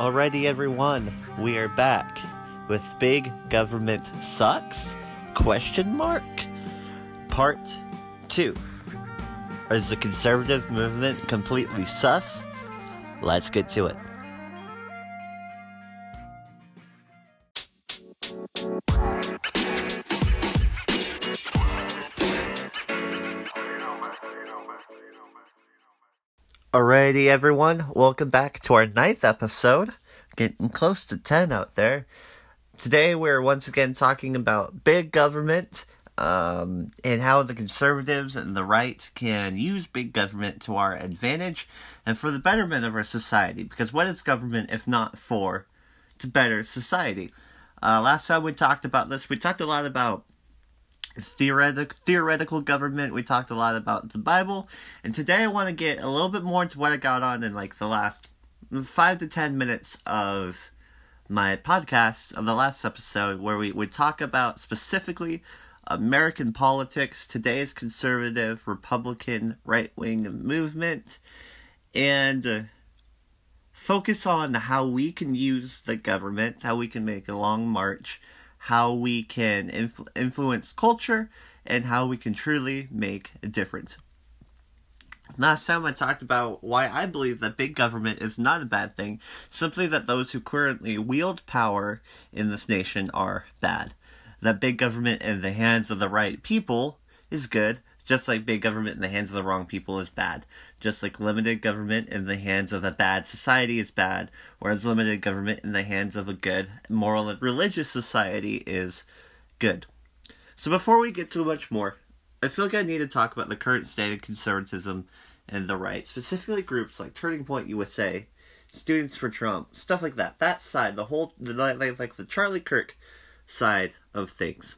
Alrighty, everyone, we are back with Big Government Sucks? Question mark? Part 2. Is the conservative movement completely sus? Let's get to it. Alrighty, everyone, welcome back to our ninth episode. Getting close to 10 out there. Today, we're once again talking about big government um, and how the conservatives and the right can use big government to our advantage and for the betterment of our society. Because what is government if not for to better society? Uh, last time we talked about this, we talked a lot about theoretic, theoretical government. We talked a lot about the Bible, and today I want to get a little bit more into what I got on in like the last five to ten minutes of my podcast of the last episode, where we would talk about specifically American politics, today's conservative, Republican, right wing movement, and uh, focus on how we can use the government, how we can make a long march how we can influ- influence culture, and how we can truly make a difference. Last time I talked about why I believe that big government is not a bad thing, simply that those who currently wield power in this nation are bad. That big government in the hands of the right people is good, just like big government in the hands of the wrong people is bad. Just like limited government in the hands of a bad society is bad, whereas limited government in the hands of a good, moral, and religious society is good. So before we get too much more, I feel like I need to talk about the current state of conservatism and the right, specifically groups like Turning Point USA, Students for Trump, stuff like that. That side, the whole, like, like the Charlie Kirk side of things.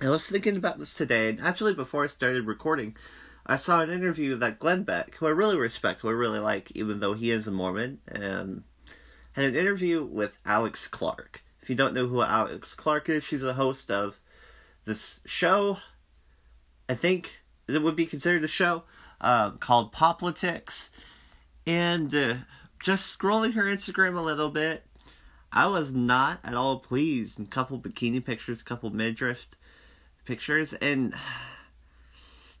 I was thinking about this today, and actually, before I started recording, I saw an interview that Glenn Beck, who I really respect, who I really like, even though he is a Mormon, and had an interview with Alex Clark. If you don't know who Alex Clark is, she's a host of this show. I think it would be considered a show uh, called Poplitics, and uh, just scrolling her Instagram a little bit, I was not at all pleased. A couple bikini pictures, a couple midriff pictures and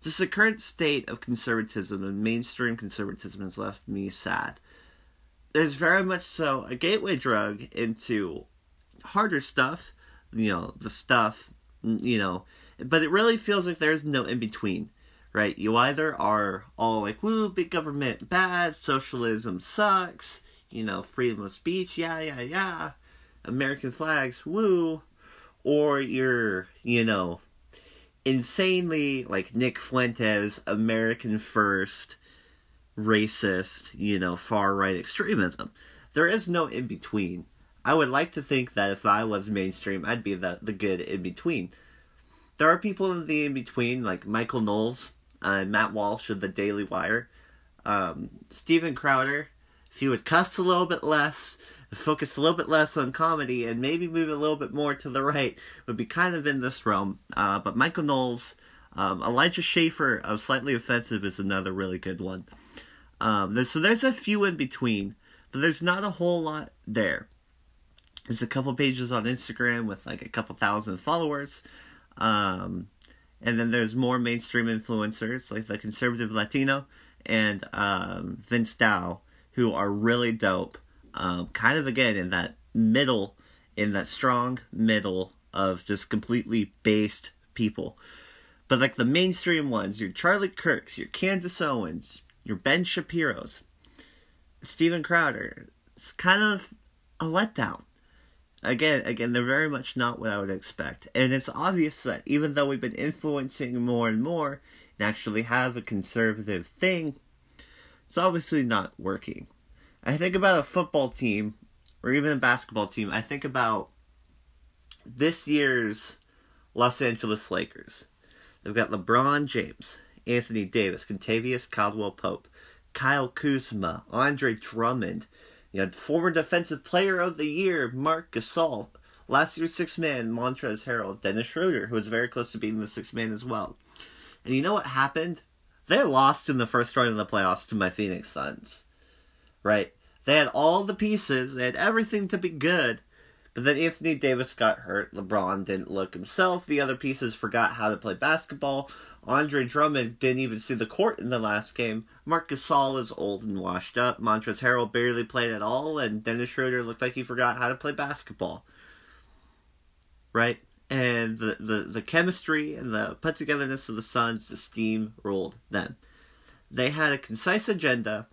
just the current state of conservatism and mainstream conservatism has left me sad. There's very much so a gateway drug into harder stuff, you know, the stuff, you know, but it really feels like there's no in between, right? You either are all like, woo, big government bad, socialism sucks, you know, freedom of speech, yeah, yeah, yeah, American flags, woo, or you're, you know, insanely like Nick Fuentes, American first, racist, you know, far right extremism. There is no in between. I would like to think that if I was mainstream, I'd be the the good in between. There are people in the in between, like Michael Knowles and Matt Walsh of the Daily Wire, um, Steven Crowder. If he would cuss a little bit less, focus a little bit less on comedy and maybe move a little bit more to the right would be kind of in this realm. Uh, but Michael Knowles, um, Elijah Schaffer of Slightly Offensive is another really good one. Um, there's, so there's a few in between, but there's not a whole lot there. There's a couple pages on Instagram with like a couple thousand followers. Um, and then there's more mainstream influencers like the Conservative Latino and um, Vince Dao, who are really dope um, kind of again in that middle, in that strong middle of just completely based people. But like the mainstream ones, your Charlie Kirks, your Candace Owens, your Ben Shapiro's, Steven Crowder, it's kind of a letdown. Again, again, they're very much not what I would expect. And it's obvious that even though we've been influencing more and more and actually have a conservative thing, it's obviously not working. I think about a football team or even a basketball team. I think about this year's Los Angeles Lakers. They've got LeBron James, Anthony Davis, Kentavious Caldwell Pope, Kyle Kuzma, Andre Drummond, you know, former Defensive Player of the Year Marc Gasol, last year's six man Montrezl Harrell, Dennis Schroeder, who was very close to being the six man as well. And you know what happened? They lost in the first round of the playoffs to my Phoenix Suns right? They had all the pieces, they had everything to be good. But then Anthony Davis got hurt. LeBron didn't look himself. The other pieces forgot how to play basketball. Andre Drummond didn't even see the court in the last game. Marc Gasol is old and washed up. Montrezl Harrell barely played at all, and Dennis Schroeder looked like he forgot how to play basketball. Right? And the, the, the chemistry and the put togetherness of the Suns just steamrolled them. They had a concise agenda.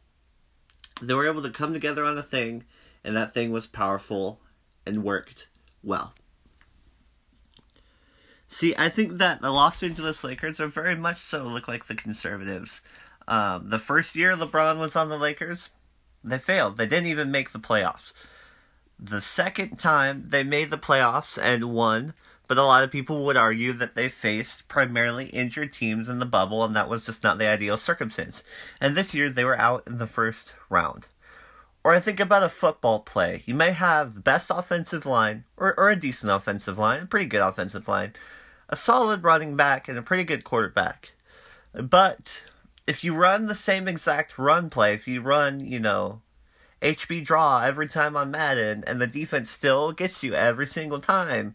They were able to come together on a thing, and that thing was powerful and worked well. See, I think that the Los Angeles Lakers are very much so look like the conservatives. Um, the first year LeBron was on the Lakers, they failed. They didn't even make the playoffs. The second time they made the playoffs and won, but a lot of people would argue that they faced primarily injured teams in the bubble, and that was just not the ideal circumstance. And this year they were out in the first round. Or I think about a football play. You may have the best offensive line, or, or a decent offensive line, a pretty good offensive line, a solid running back, and a pretty good quarterback. But if you run the same exact run play, if you run, you know, HB draw every time on Madden, and the defense still gets you every single time,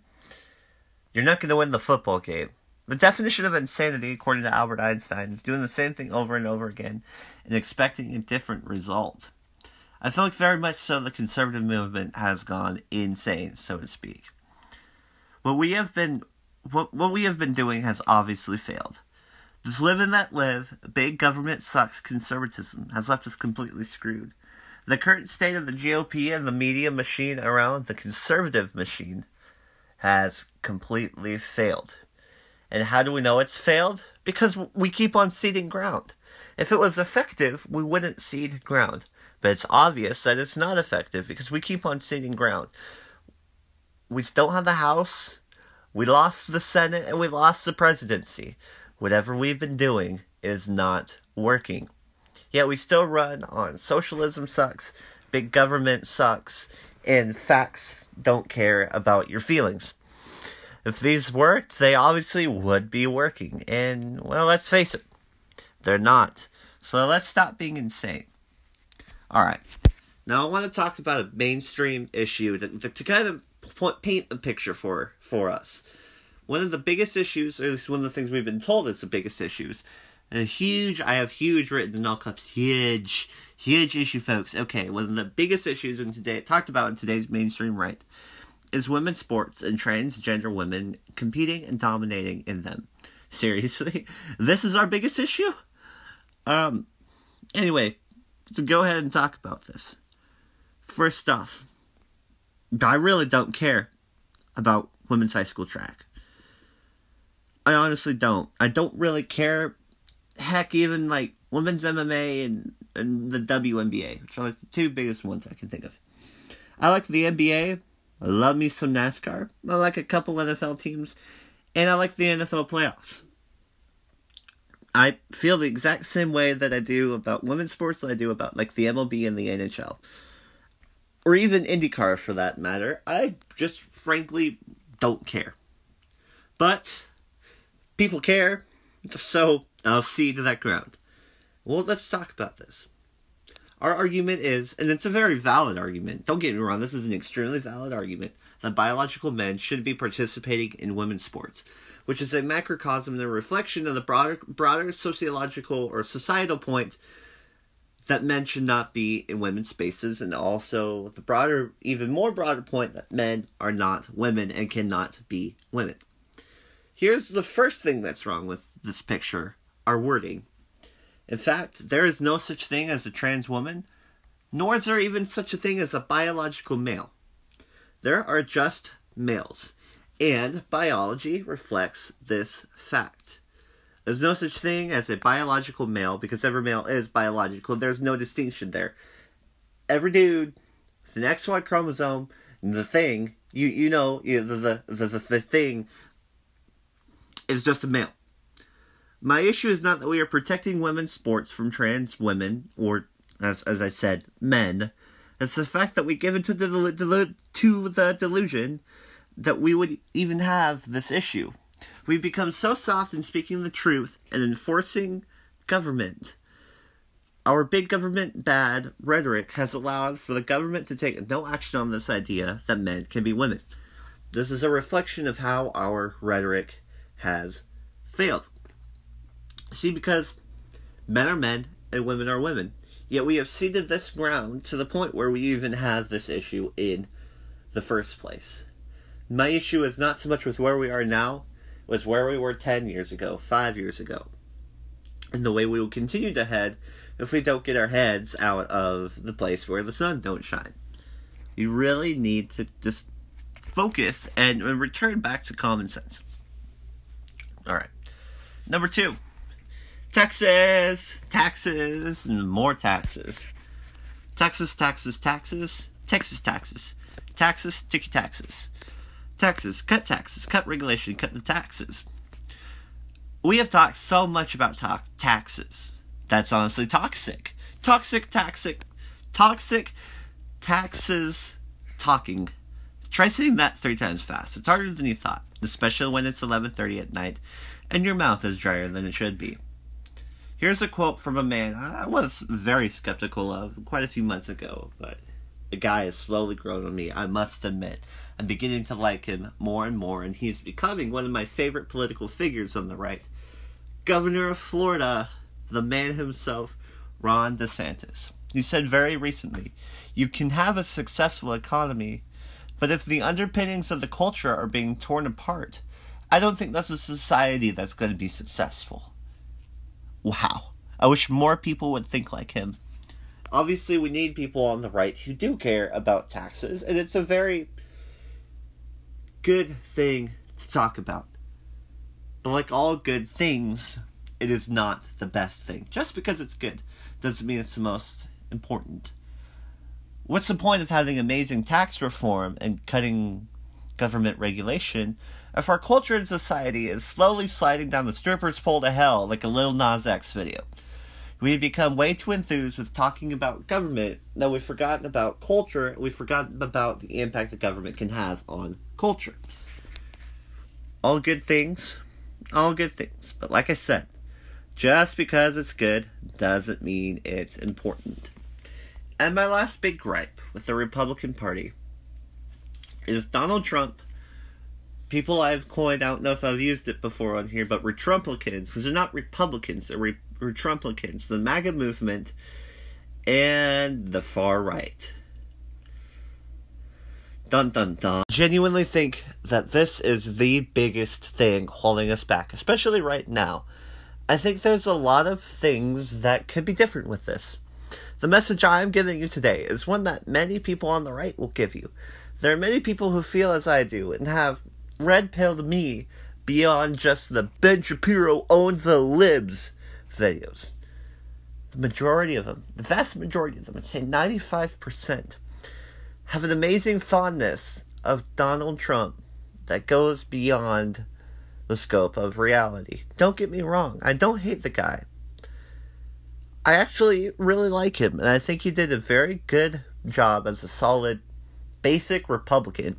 you're not going to win the football game. The definition of insanity, according to Albert Einstein, is doing the same thing over and over again and expecting a different result. I feel like very much so the conservative movement has gone insane, so to speak. What we have been what what we have been doing has obviously failed. This live and let live, big government sucks conservatism has left us completely screwed. The current state of the GOP and the media machine around the conservative machine has completely failed. And how do we know it's failed? Because we keep on ceding ground. If it was effective, we wouldn't cede ground. But it's obvious that it's not effective because we keep on ceding ground. We don't have the House, we lost the Senate, and we lost the presidency. Whatever we've been doing is not working. Yet we still run on socialism sucks, big government sucks, and facts don't care about your feelings. If these worked, they obviously would be working. And, well, let's face it, they're not. So let's stop being insane. All right. Now I want to talk about a mainstream issue to, to, to kind of point, paint a picture for for us. One of the biggest issues, or at least one of the things we've been told is the biggest issues, a huge, I have huge written in all caps, huge, huge issue, folks. Okay, one of the biggest issues in today, talked about in today's mainstream right, is women's sports and transgender women competing and dominating in them. Seriously, this is our biggest issue. Um. Anyway, to go ahead and talk about this. First off, I really don't care about women's high school track. I honestly don't. I don't really care. Heck, even like women's MMA and, and the WNBA, which are like the two biggest ones I can think of. I like the NBA. I love me some NASCAR. I like a couple NFL teams. And I like the NFL playoffs. I feel the exact same way that I do about women's sports that I do about like the MLB and the NHL. Or even IndyCar for that matter. I just frankly don't care. But people care, so I'll to that ground. Well, let's talk about this. Our argument is, and it's a very valid argument, don't get me wrong, this is an extremely valid argument, that biological men shouldn't be participating in women's sports which is a macrocosm and a reflection of the broader, broader sociological or societal point that men should not be in women's spaces, and also the broader, even more broader point that men are not women and cannot be women. Here's the first thing that's wrong with this picture our wording. In fact, there is no such thing as a trans woman, nor is there even such a thing as a biological male. There are just males. And biology reflects this fact. There's no such thing as a biological male because every male is biological. There's no distinction there. Every dude with an XY chromosome, the thing, you you know, you the, the, the, the thing is just a male. My issue is not that we are protecting women's sports from trans women or, as, as I said, men. It's the fact that we give into the, delu to the delusion that we would even have this issue. We've become so soft in speaking the truth and enforcing government Our big government bad rhetoric has allowed for the government to take no action on this idea that men can be women. This is a reflection of how our rhetoric has failed. See, because men are men and women are women. Yet we have ceded this ground to the point where we even have this issue in the first place. My issue is not so much with where we are now, it was where we were 10 years ago, 5 years ago. And the way we will continue to head if we don't get our heads out of the place where the sun don't shine. You really need to just focus and, and return back to common sense. All right. Number 2. Texas, taxes, and more taxes. Texas, taxes, taxes, Texas taxes, taxes, sticky taxes. Taxes, cut taxes, cut regulation, cut the taxes. We have talked so much about ta- taxes. That's honestly toxic. Toxic, toxic, toxic, taxes, talking. Try saying that three times fast. It's harder than you thought, especially when it's 11:30 at night and your mouth is drier than it should be. Here's a quote from a man I was very skeptical of quite a few months ago, but the guy has slowly grown on me, I must admit. I'm beginning to like him more and more, and he's becoming one of my favorite political figures on the right. Governor of Florida, the man himself, Ron DeSantis. He said very recently, You can have a successful economy, but if the underpinnings of the culture are being torn apart, I don't think that's a society that's going to be successful. Wow. I wish more people would think like him. Obviously, we need people on the right who do care about taxes, and it's a very good thing to talk about. But like all good things, it is not the best thing. Just because it's good doesn't mean it's the most important. What's the point of having amazing tax reform and cutting government regulation if our culture and society is slowly sliding down the stripper's pole to hell like a Lil Nas X video? We have become way too enthused with talking about government that we've forgotten about culture, we've forgotten about the impact the government can have on culture. All good things, all good things. But like I said, just because it's good doesn't mean it's important. And my last big gripe with the Republican Party is Donald Trump. People I've coined, I don't know if I've used it before on here, but Retrumplicans, because they're not Republicans, they're re- Retrumplicans, the MAGA movement, and the far right. Dun dun dun. Genuinely think that this is the biggest thing holding us back, especially right now. I think there's a lot of things that could be different with this. The message I'm giving you today is one that many people on the right will give you. There are many people who feel as I do and have red pilled me beyond just the Ben Shapiro owns the libs videos. The majority of them, the vast majority of them, I'd say 95%, have an amazing fondness of Donald Trump that goes beyond the scope of reality. Don't get me wrong, I don't hate the guy. I actually really like him, and I think he did a very good job as a solid, basic Republican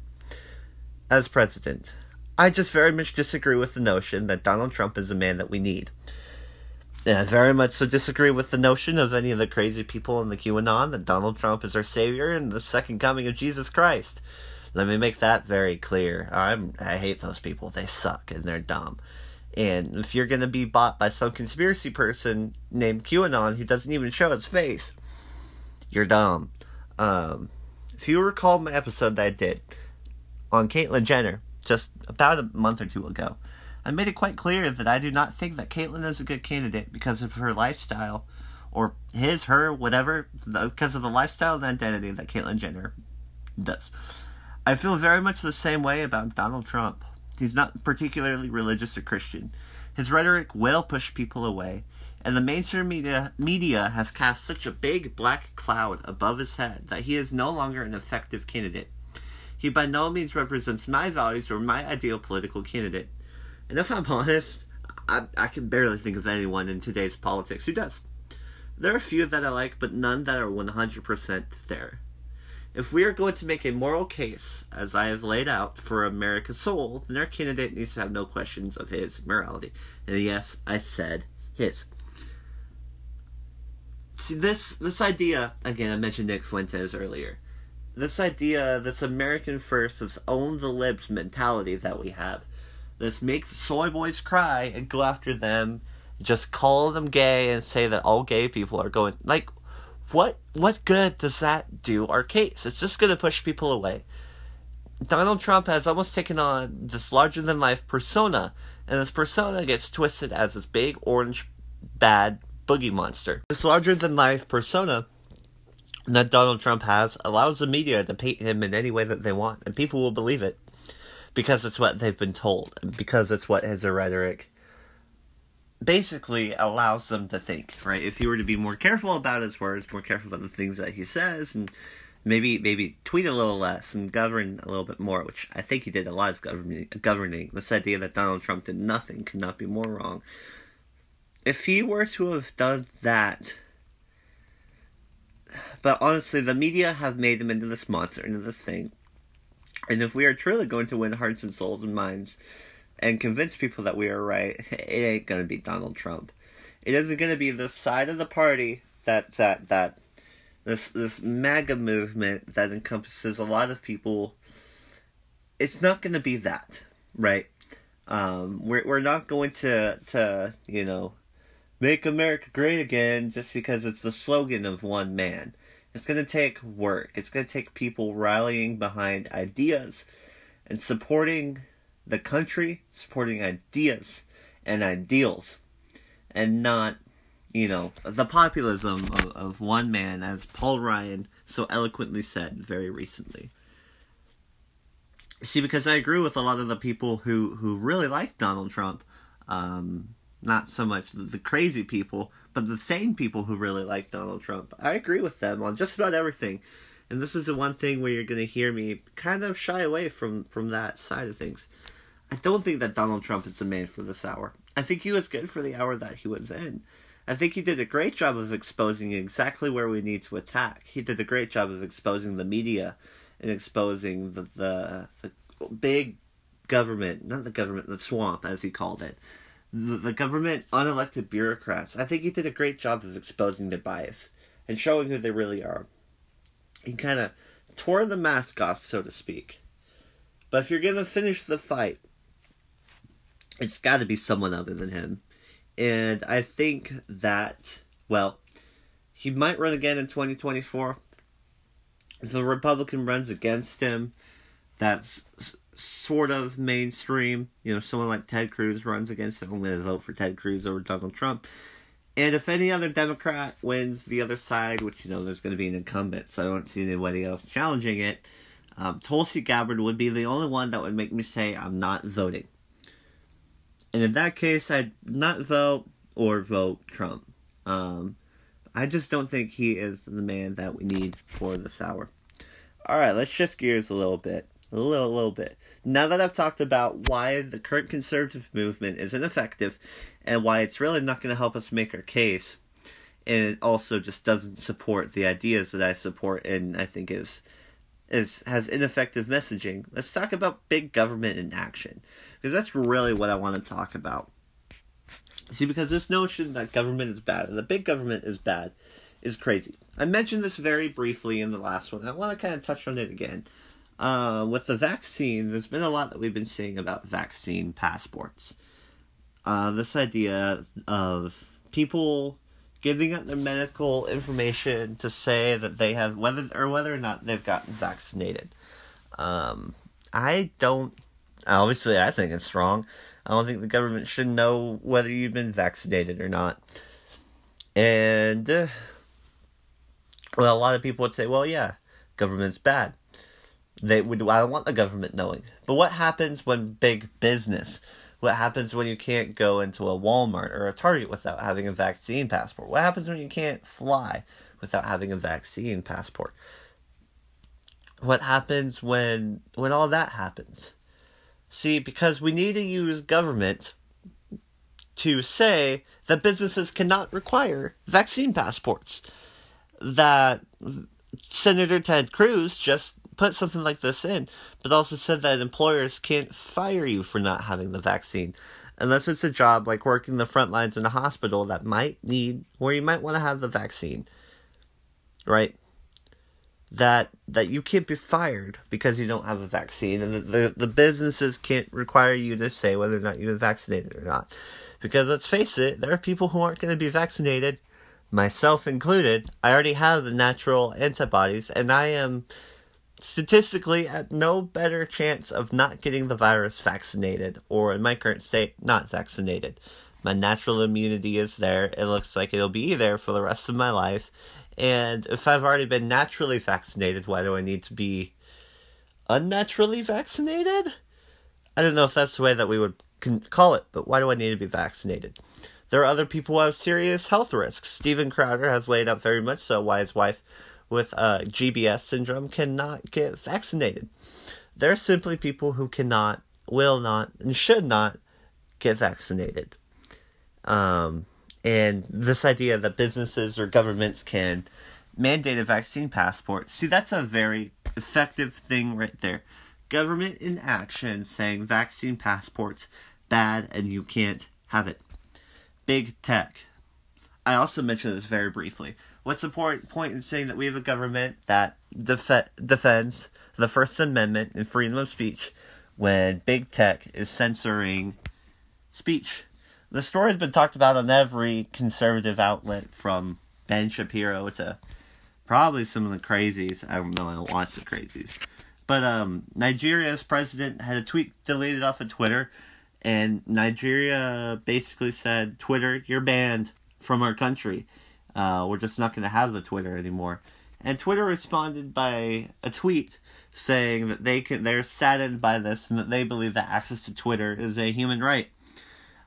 as president. I just very much disagree with the notion that Donald Trump is a man that we need. And I very much so disagree with the notion of any of the crazy people in the QAnon that Donald Trump is our savior and the second coming of Jesus Christ. Let me make that very clear. I'm I hate those people. They suck and they're dumb. And if you're gonna be bought by some conspiracy person named QAnon who doesn't even show its face, you're dumb. Um, if you recall my episode that I did on Caitlyn Jenner just about a month or two ago, I made it quite clear that I do not think that Caitlyn is a good candidate because of her lifestyle, or his, her, whatever, because of the lifestyle and identity that Caitlyn Jenner does. I feel very much the same way about Donald Trump. He's not particularly religious or Christian. His rhetoric will push people away, and the mainstream media, media has cast such a big black cloud above his head that he is no longer an effective candidate. He by no means represents my values or my ideal political candidate. And if I'm honest, I, I can barely think of anyone in today's politics who does. There are a few that I like, but none that are 100% there. If we are going to make a moral case, as I have laid out, for America's soul, then our candidate needs to have no questions of his morality. And yes, I said his. See this this idea again. I mentioned Nick Fuentes earlier. This idea, this American first, this own the libs mentality that we have, this make the soy boys cry and go after them, just call them gay and say that all gay people are going like, what what good does that do our case? It's just gonna push people away. Donald Trump has almost taken on this larger than life persona, and this persona gets twisted as this big orange bad boogie monster. This larger than life persona that Donald Trump has allows the media to paint him in any way that they want, and people will believe it because it's what they've been told, and because it's what his rhetoric basically allows them to think, right? If he were to be more careful about his words, more careful about the things that he says, and maybe maybe tweet a little less and govern a little bit more, which I think he did a lot of governing. Governing this idea that Donald Trump did nothing could not be more wrong. If he were to have done that, but honestly, the media have made him into this monster, into this thing. And if we are truly going to win hearts and souls and minds, and convince people that we are right, it ain't gonna be Donald Trump. It isn't gonna be the side of the party that that that this this MAGA movement that encompasses a lot of people. It's not gonna be that, right? Um, we're we're not going to to you know make America great again just because it's the slogan of one man. It's gonna take work. It's gonna take people rallying behind ideas and supporting the country, supporting ideas and ideals, and not, you know, the populism of, of one man, as Paul Ryan so eloquently said very recently. See, because I agree with a lot of the people who, who really like Donald Trump, um, not so much the crazy people, but the sane people who really like Donald Trump. I agree with them on just about everything. And this is the one thing where you're going to hear me kind of shy away from, from that side of things. I don't think that Donald Trump is the man for this hour. I think he was good for the hour that he was in. I think he did a great job of exposing exactly where we need to attack. He did a great job of exposing the media and exposing the the, the big government, not the government, the swamp as he called it. The, the government unelected bureaucrats. I think he did a great job of exposing their bias and showing who they really are. He kind of tore the mask off, so to speak. But if you're going to finish the fight, it's got to be someone other than him. And I think that, well, he might run again in 2024. If the Republican runs against him, that's sort of mainstream. You know, someone like Ted Cruz runs against him. I'm going to vote for Ted Cruz over Donald Trump. And if any other Democrat wins the other side, which, you know, there's going to be an incumbent, so I don't see anybody else challenging it, um, Tulsi Gabbard would be the only one that would make me say I'm not voting. And in that case, I'd not vote or vote Trump. Um, I just don't think he is the man that we need for this hour. All right, let's shift gears a little bit. A little, a little bit. Now that I've talked about why the current conservative movement is ineffective and why it's really not going to help us make our case, and it also just doesn't support the ideas that I support and I think is is has ineffective messaging. Let's talk about big government in action because that's really what I want to talk about. See, because this notion that government is bad and the big government is bad is crazy. I mentioned this very briefly in the last one. I want to kind of touch on it again. Uh, with the vaccine, there's been a lot that we've been seeing about vaccine passports. Uh, this idea of people giving up their medical information to say that they have whether or whether or not they've gotten vaccinated. Um, I don't. Obviously, I think it's wrong. I don't think the government should know whether you've been vaccinated or not. And uh, well, a lot of people would say, "Well, yeah, government's bad." They would. I don't want the government knowing. But what happens when big business? What happens when you can't go into a Walmart or a Target without having a vaccine passport? What happens when you can't fly without having a vaccine passport? What happens when when all that happens? See, because we need to use government to say that businesses cannot require vaccine passports. That Senator Ted Cruz just put something like this in, but also said that employers can't fire you for not having the vaccine. unless it's a job like working the front lines in a hospital that might need where you might want to have the vaccine right that that you can't be fired because you don't have a vaccine and the, the, the businesses can't require you to say whether or not you've been vaccinated or not because let's face it there are people who aren't going to be vaccinated myself included i already have the natural antibodies and i am statistically at no better chance of not getting the virus vaccinated or in my current state not vaccinated my natural immunity is there it looks like it'll be there for the rest of my life and if I've already been naturally vaccinated, why do I need to be unnaturally vaccinated? I don't know if that's the way that we would call it, but why do I need to be vaccinated? There are other people who have serious health risks. Steven Crowder has laid out very much so why his wife with uh, GBS syndrome cannot get vaccinated. There are simply people who cannot, will not, and should not get vaccinated. Um, and this idea that businesses or governments can mandate a vaccine passport see that's a very effective thing right there government in action saying vaccine passports bad and you can't have it big tech i also mentioned this very briefly what's the point point in saying that we have a government that def- defends the first amendment and freedom of speech when big tech is censoring speech the story has been talked about on every conservative outlet from Ben Shapiro to probably some of the crazies. I don't know, I don't watch the crazies. But um, Nigeria's president had a tweet deleted off of Twitter, and Nigeria basically said, Twitter, you're banned from our country. Uh, we're just not going to have the Twitter anymore. And Twitter responded by a tweet saying that they can, they're saddened by this and that they believe that access to Twitter is a human right.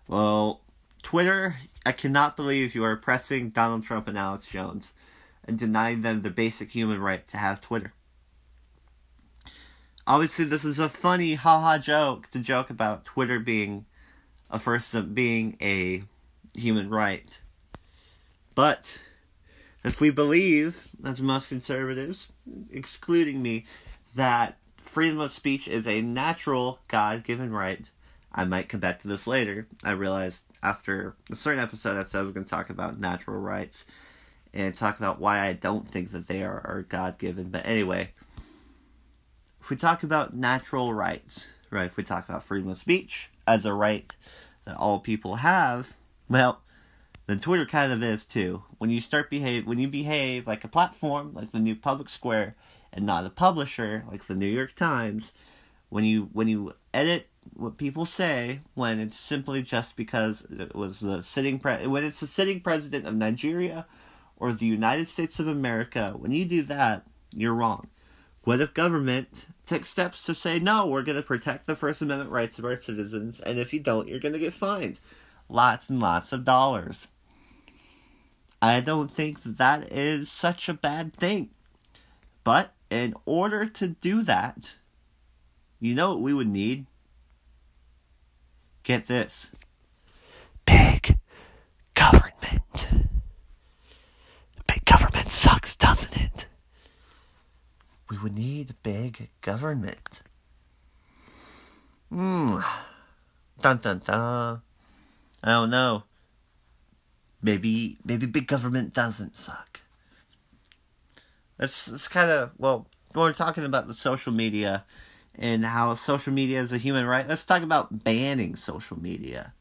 Well, Twitter, I cannot believe you are oppressing Donald Trump and Alex Jones and denying them the basic human right to have Twitter. Obviously, this is a funny haha joke to joke about Twitter being a first being a human right. But if we believe, as most conservatives, excluding me, that freedom of speech is a natural God given right, I might come back to this later. I realized after a certain episode I said I was going to talk about natural rights and talk about why I don't think that they are, are God given. But anyway, if we talk about natural rights, right, if we talk about freedom of speech as a right that all people have, well, then Twitter kind of is too. When you start behave, when you behave like a platform, like the new public square, and not a publisher, like the New York Times, when you when you edit what people say when it's simply just because it was the sitting pre- when it's the sitting president of Nigeria or the United States of America, when you do that, you're wrong. What if government takes steps to say, no, we're going to protect the First Amendment rights of our citizens, and if you don't, you're going to get fined lots and lots of dollars? I don't think that, is such a bad thing. But in order to do that, you know what we would need? Get this. Big government. Big government sucks, doesn't it? We would need big government. Hmm. Dun dun dun. I don't know. Maybe maybe big government doesn't suck. That's it's kind of well. We're talking about the social media and how social media is a human right. Let's talk about banning social media.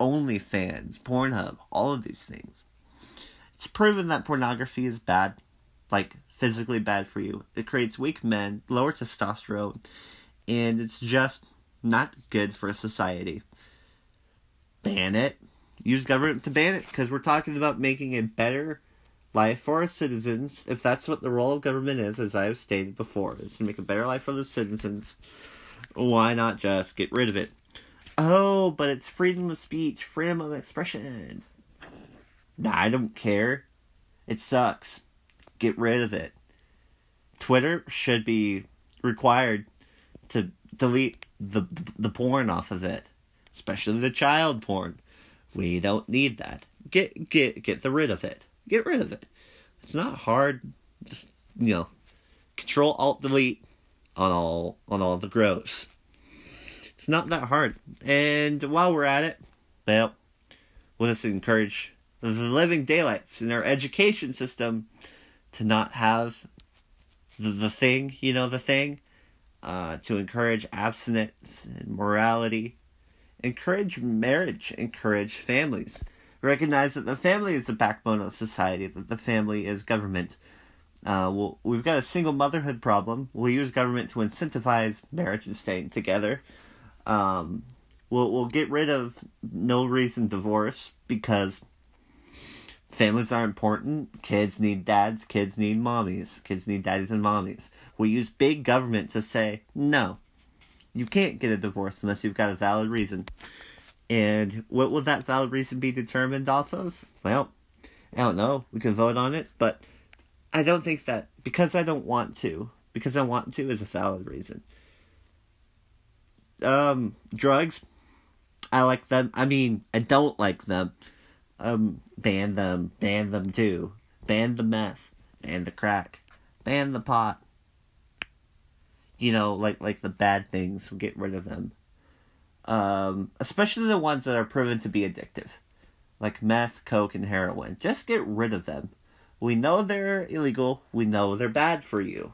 OnlyFans, Pornhub, all of these things. It's proven that pornography is bad, like physically bad for you. It creates weak men, lower testosterone, and it's just not good for society. Ban it. Use government to ban it because we're talking about making a better life for our citizens, if that's what the role of government is, as I have stated before, is to make a better life for the citizens, why not just get rid of it? Oh, but it's freedom of speech, freedom of expression. Nah, I don't care. It sucks. Get rid of it. Twitter should be required to delete the the porn off of it, especially the child porn. We don't need that. Get get get the rid of it. Get rid of it. It's not hard. Just you know, Control Alt Delete on all on all the gross. It's not that hard. And while we're at it, well, we'll encourage the living daylights in our education system to not have the, the thing, you know, the thing, uh, to encourage abstinence and morality, encourage marriage, encourage families. Recognize that the family is the backbone of society, that the family is government. Uh, well, we've got a single motherhood problem. We'll use government to incentivize marriage and staying together. Um, we'll we'll get rid of no reason divorce because families are important. Kids need dads. Kids need mommies. Kids need daddies and mommies. We use big government to say no. You can't get a divorce unless you've got a valid reason. And what will that valid reason be determined off of? Well, I don't know. We can vote on it, but I don't think that because I don't want to, because I want to is a valid reason. Um, drugs, I like them. I mean, I don't like them. Um, ban them, ban them too. Ban the meth, ban the crack, ban the pot. You know, like like the bad things, we get rid of them. Um, especially the ones that are proven to be addictive, like meth, coke, and heroin. Just get rid of them. We know they're illegal. We know they're bad for you.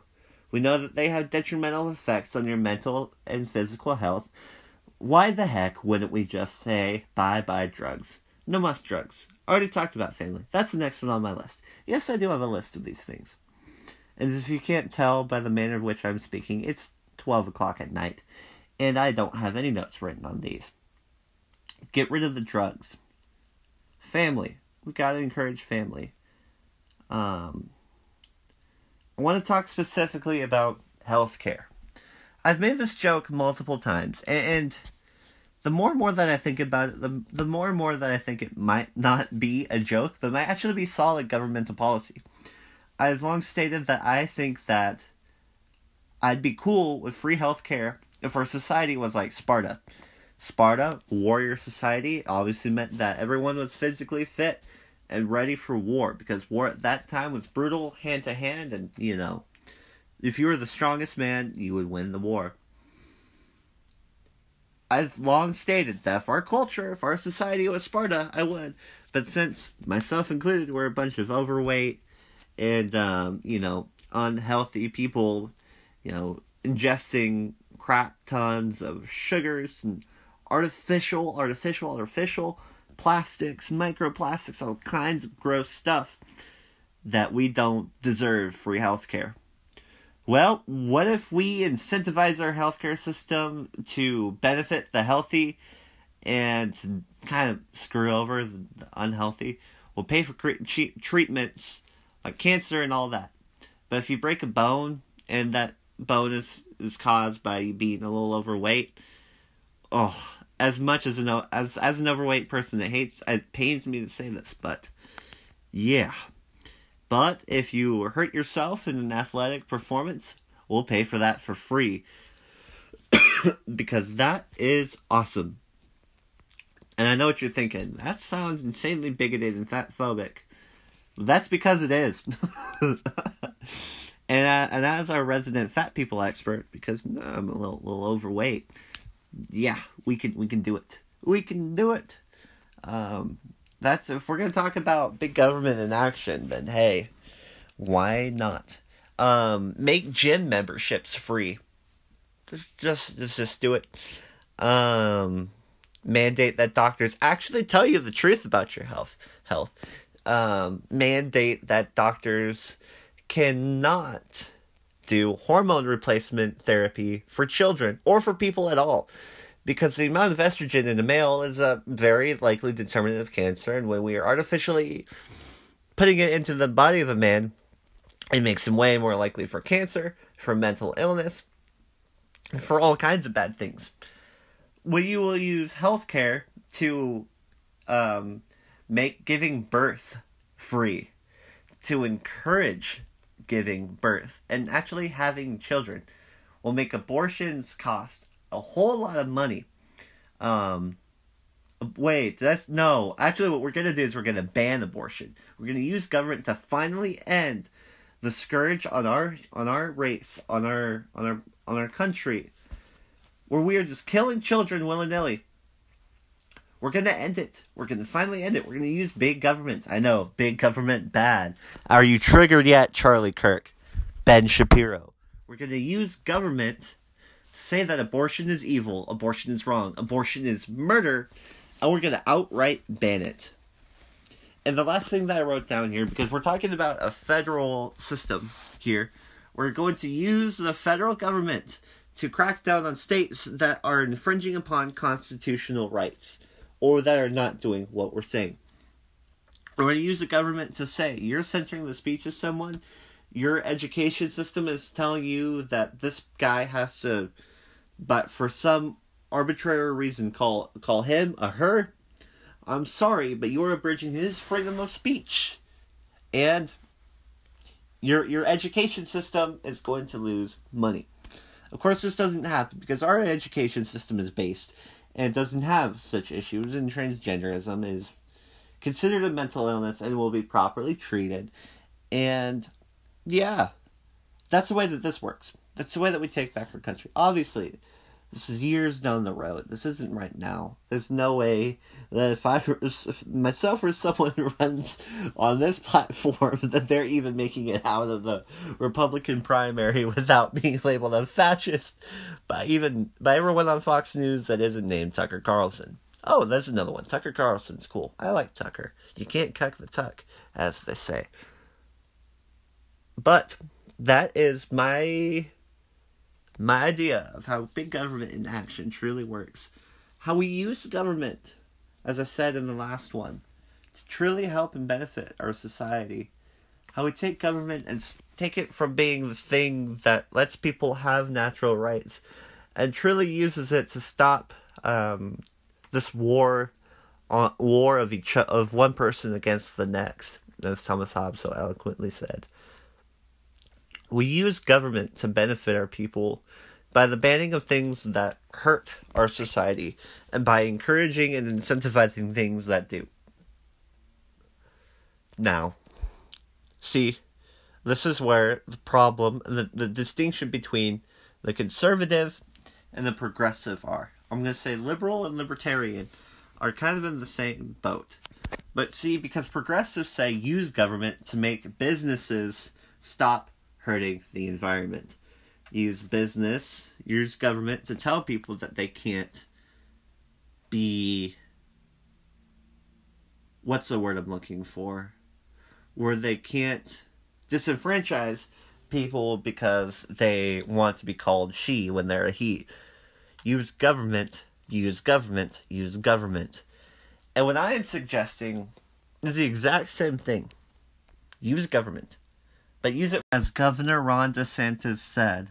We know that they have detrimental effects on your mental and physical health. Why the heck wouldn't we just say bye bye drugs? No must drugs. Already talked about family. That's the next one on my list. Yes, I do have a list of these things. And if you can't tell by the manner of which I'm speaking, it's 12 o'clock at night, and I don't have any notes written on these. Get rid of the drugs. Family. We gotta encourage family. Um, I want to talk specifically about healthcare. I've made this joke multiple times, and the more and more that I think about it, the, the more and more that I think it might not be a joke, but might actually be solid governmental policy. I've long stated that I think that I'd be cool with free healthcare if our society was like Sparta. Sparta, warrior society, obviously meant that everyone was physically fit and ready for war because war at that time was brutal hand to hand and you know if you were the strongest man you would win the war i've long stated that if our culture if our society was sparta i would but since myself included we're a bunch of overweight and um, you know unhealthy people you know ingesting crap tons of sugars and artificial artificial artificial plastics, microplastics, all kinds of gross stuff that we don't deserve free healthcare. Well, what if we incentivize our healthcare system to benefit the healthy and kind of screw over the unhealthy? We'll pay for treatments like cancer and all that. But if you break a bone and that bone is, is caused by you being a little overweight, oh, as much as an as as an overweight person that hates it pains me to say this, but yeah. But if you hurt yourself in an athletic performance, we'll pay for that for free. because that is awesome. And I know what you're thinking. That sounds insanely bigoted and fat phobic. That's because it is. and uh, and as our resident fat people expert, because I'm a little little overweight, yeah, we can we can do it. We can do it. Um, that's if we're gonna talk about big government in action, then hey, why not? Um, make gym memberships free. Just just just, just do it. Um, mandate that doctors actually tell you the truth about your health health. Um, mandate that doctors cannot do hormone replacement therapy for children or for people at all. Because the amount of estrogen in a male is a very likely determinant of cancer, and when we are artificially putting it into the body of a man, it makes him way more likely for cancer, for mental illness, for all kinds of bad things. When you will use healthcare to um, make giving birth free, to encourage giving birth and actually having children will make abortions cost a whole lot of money. Um, wait, that's no. Actually, what we're gonna do is we're gonna ban abortion. We're gonna use government to finally end the scourge on our on our race, on our on our on our country where we are just killing children willy nilly. We're gonna end it. We're gonna finally end it. We're gonna use big government. I know, big government bad. Are you triggered yet, Charlie Kirk? Ben Shapiro. We're gonna use government to say that abortion is evil, abortion is wrong, abortion is murder, and we're gonna outright ban it. And the last thing that I wrote down here, because we're talking about a federal system here, we're going to use the federal government to crack down on states that are infringing upon constitutional rights or that are not doing what we're saying. We're going to use the government to say you're censoring the speech of someone. Your education system is telling you that this guy has to, but for some arbitrary reason, call call him a her. I'm sorry, but you're abridging his freedom of speech, and your your education system is going to lose money. Of course, this doesn't happen because our education system is based and it doesn't have such issues, and transgenderism is considered a mental illness and will be properly treated. And yeah, that's the way that this works. That's the way that we take back our country. Obviously, this is years down the road. This isn't right now. There's no way that if I, if myself or someone runs on this platform, that they're even making it out of the Republican primary without being labeled a fascist by even by everyone on Fox News that isn't named Tucker Carlson. Oh, there's another one. Tucker Carlson's cool. I like Tucker. You can't cuck the tuck, as they say. But that is my my idea of how big government in action truly works. How we use government, as I said in the last one, to truly help and benefit our society. How we take government and take it from being this thing that lets people have natural rights and truly uses it to stop um, this war on war of each of one person against the next, as Thomas Hobbes so eloquently said. We use government to benefit our people by the banning of things that hurt our society and by encouraging and incentivizing things that do. Now, see, this is where the problem, the, the distinction between the conservative and the progressive are. I'm going to say liberal and libertarian are kind of in the same boat. But see, because progressives say use government to make businesses stop hurting the environment use business, use government to tell people that they can't be what's the word I'm looking for? Where they can't disenfranchise people because they want to be called she when they're a he. Use government, use government, use government. And what I am suggesting is the exact same thing. Use government. But use it as Governor Ron DeSantis said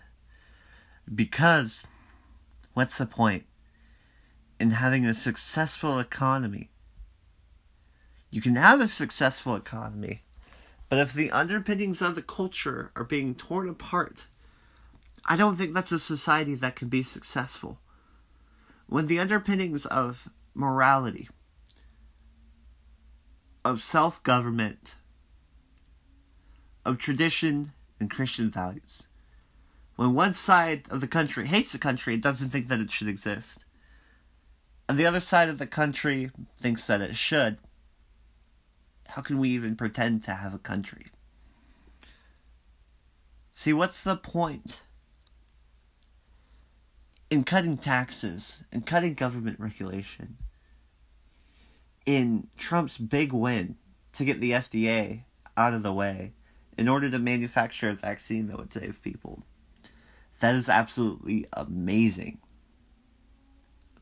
because what's the point in having a successful economy? You can have a successful economy, but if the underpinnings of the culture are being torn apart, I don't think that's a society that can be successful. When the underpinnings of morality, of self government, of tradition and Christian values, when one side of the country hates the country and doesn't think that it should exist, and the other side of the country thinks that it should, how can we even pretend to have a country? See, what's the point in cutting taxes and cutting government regulation? In Trump's big win to get the FDA out of the way in order to manufacture a vaccine that would save people. That is absolutely amazing.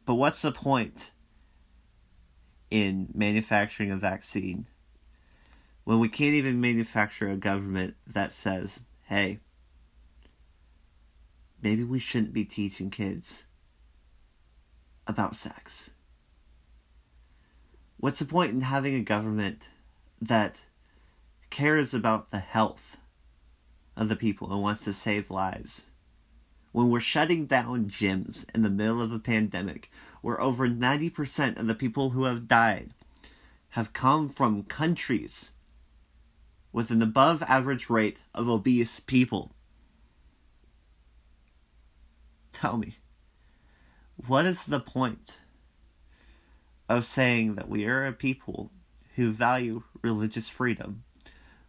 But what's the point in manufacturing a vaccine when we can't even manufacture a government that says, hey, maybe we shouldn't be teaching kids about sex? What's the point in having a government that cares about the health of the people and wants to save lives? when we're shutting down gyms in the middle of a pandemic where over 90% of the people who have died have come from countries with an above average rate of obese people. Tell me, What is the point of saying that we are a people who value religious freedom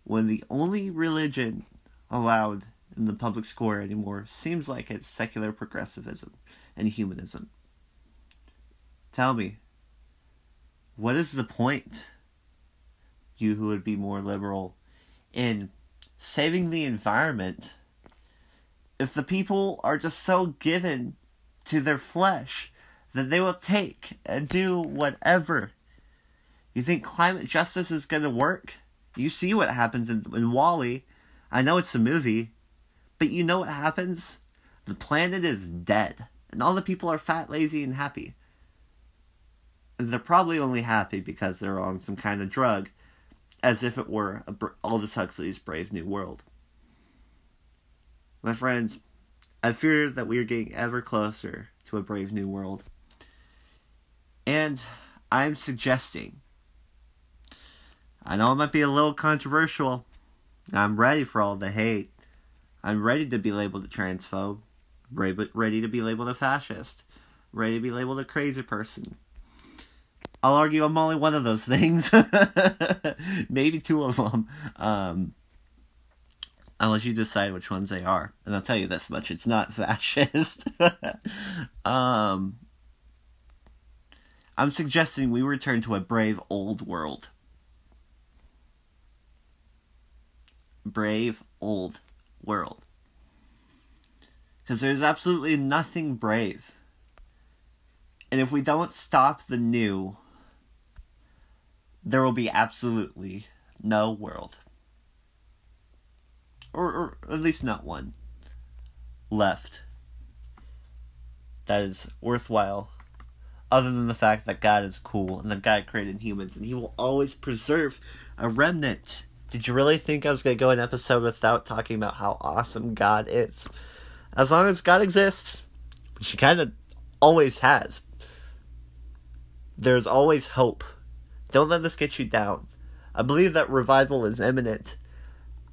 when the only religion allowed in the public square anymore seems like it's secular progressivism and humanism? Tell me, what is the point? You who would be more liberal in saving the environment if the people are just so given to their flesh that they will take and do whatever. You think climate justice is going to work? You see what happens in, in WALL-E. I know it's a movie, but you know what happens? The planet is dead, and all the people are fat, lazy, and happy. And they're probably only happy because they're on some kind of drug, as if it were a, Aldous Huxley's Brave New World. My friends, I fear that we are getting ever closer to a brave new world. And I'm suggesting, I know it might be a little controversial. I'm ready for all the hate. I'm ready to be labeled a transphobe, ready to be labeled a fascist, ready to be labeled a crazy person. I'll argue I'm only one of those things, maybe two of them. Um, I'll you decide which ones they are. And I'll tell you this much it's not fascist. um, I'm suggesting we return to a brave old world. Brave old world. Because there's absolutely nothing brave. And if we don't stop the new, there will be absolutely no world or, or at least not one, left that is worthwhile, other than the fact that God is cool and that God created humans and He will always preserve a remnant. Did you really think I was going to go an episode without talking about how awesome God is? As long as God exists, which He kind of always has, there's always hope. Don't let this get you down. I believe that revival is imminent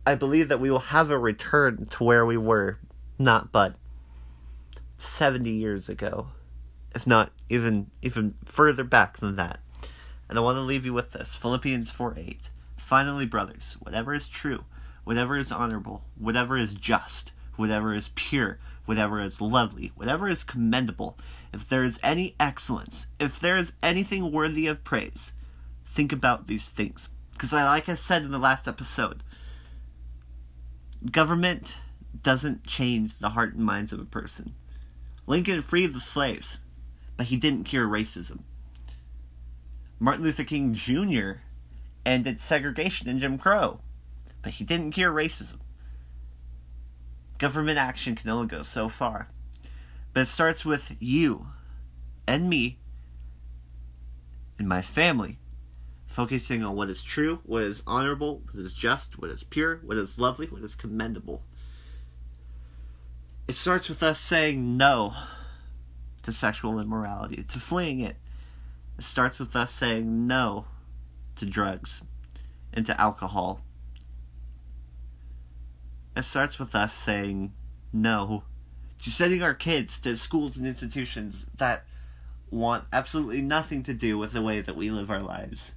I believe that we will have a return to where we were, not but 70 years ago, if not even even further back than that. And I want to leave you with this Philippians 4 8. Finally, brothers, whatever is true, whatever is honorable, whatever is just, whatever is pure, whatever is lovely, whatever is commendable, if there is any excellence, if there is anything worthy of praise, think about these things. Because, like I said in the last episode, government doesn't change the heart and minds of a person. Lincoln freed the slaves, but he didn't cure racism. Martin Luther King Jr. ended segregation and Jim Crow, but he didn't cure racism. Government action can only go so far, but it starts with you and me and my family focusing on what is true, what is honorable, what is just, what is pure, what is lovely, what is commendable. It starts with us saying no to sexual immorality, to fleeing it. It starts with us saying no to drugs and to alcohol. It starts with us saying no to sending our kids to schools and institutions that want absolutely nothing to do with the way that we live our lives.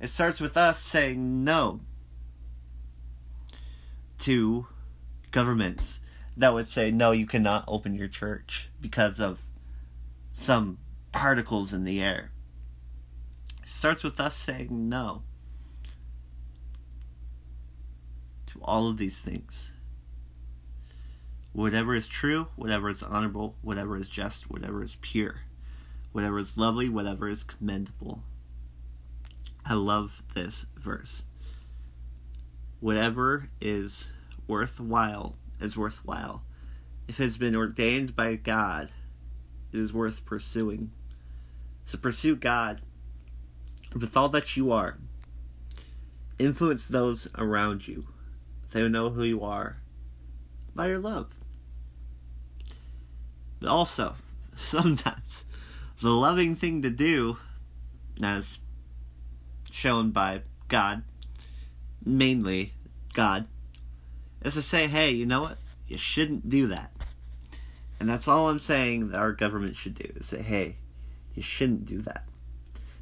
It starts with us saying no to governments that would say, no, you cannot open your church because of some particles in the air. Starts with us saying no to all of these things. Whatever is true, whatever is honorable, whatever is just, whatever is pure, whatever is lovely, whatever is commendable. I love this verse. Whatever is worthwhile is worthwhile. If it has been ordained by God, it is worth pursuing. So pursue God with all that you are. Influence those around you. They know who you are by your love. But also, sometimes the loving thing to do, as shown by God, mainly God, is to say, hey, you know what? You shouldn't do that. And that's all I'm saying that our government should do is say, hey, you shouldn't do that.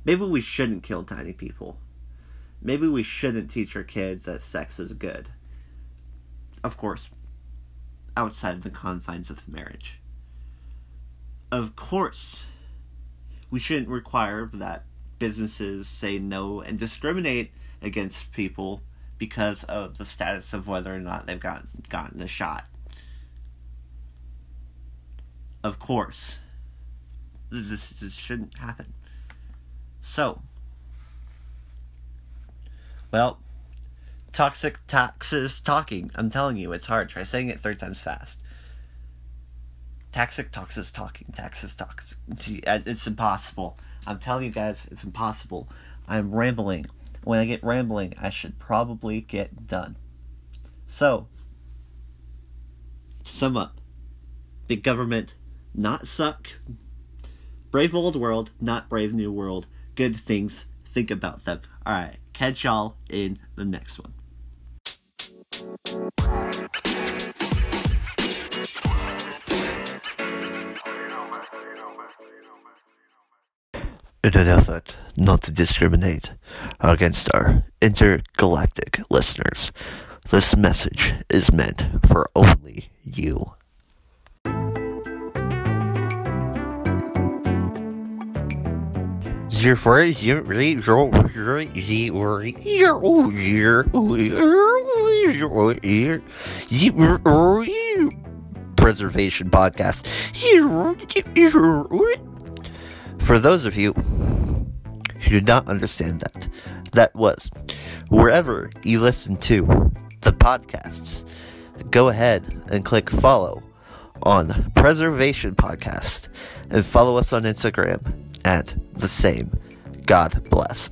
Maybe we shouldn't kill tiny people. Maybe we shouldn't teach our kids that sex is good. Of course, outside the confines of marriage. Of course, we shouldn't require that businesses say no and discriminate against people because of the status of whether or not they've got, gotten a shot. Of course. This, this shouldn't happen. So, well, toxic taxes talking. I'm telling you, it's hard. Try saying it three times fast. Toxic taxes talking. Taxes toxic. Uh, it's impossible. I'm telling you guys, it's impossible. I'm rambling. When I get rambling, I should probably get done. So, sum up. Big government, not suck. Brave old world, not brave new world. Good things, think about them. Alright, catch y'all in the next one. in an effort not to discriminate against our intergalactic listeners. This message is meant for only you. Preservation podcast. For those of you who do not understand that, that was wherever you listen to the podcasts, go ahead and click follow on Preservation Podcast and follow us on Instagram at the same. God bless.